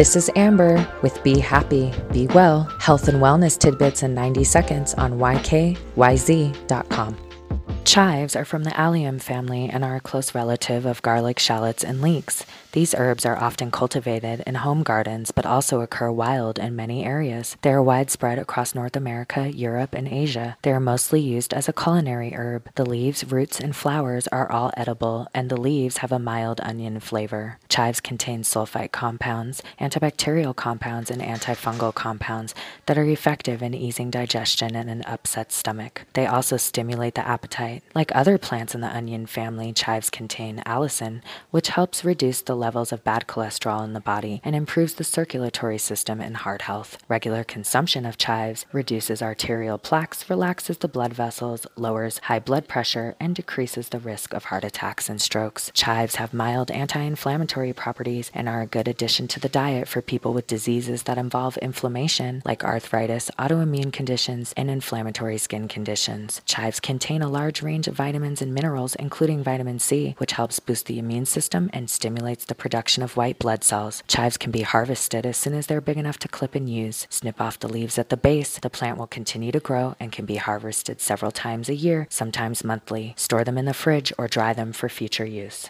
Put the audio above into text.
This is Amber with Be Happy, Be Well, health and wellness tidbits in 90 seconds on YKYZ.com. Chives are from the allium family and are a close relative of garlic, shallots, and leeks. These herbs are often cultivated in home gardens but also occur wild in many areas. They are widespread across North America, Europe, and Asia. They are mostly used as a culinary herb. The leaves, roots, and flowers are all edible, and the leaves have a mild onion flavor. Chives contain sulfite compounds, antibacterial compounds, and antifungal compounds that are effective in easing digestion in an upset stomach. They also stimulate the appetite. Like other plants in the onion family, chives contain allicin, which helps reduce the levels of bad cholesterol in the body and improves the circulatory system and heart health. Regular consumption of chives reduces arterial plaques, relaxes the blood vessels, lowers high blood pressure, and decreases the risk of heart attacks and strokes. Chives have mild anti inflammatory properties and are a good addition to the diet for people with diseases that involve inflammation, like arthritis, autoimmune conditions, and inflammatory skin conditions. Chives contain a large range of vitamins and minerals, including vitamin C, which helps boost the immune system and stimulates the production of white blood cells. Chives can be harvested as soon as they're big enough to clip and use. Snip off the leaves at the base. The plant will continue to grow and can be harvested several times a year, sometimes monthly. Store them in the fridge or dry them for future use.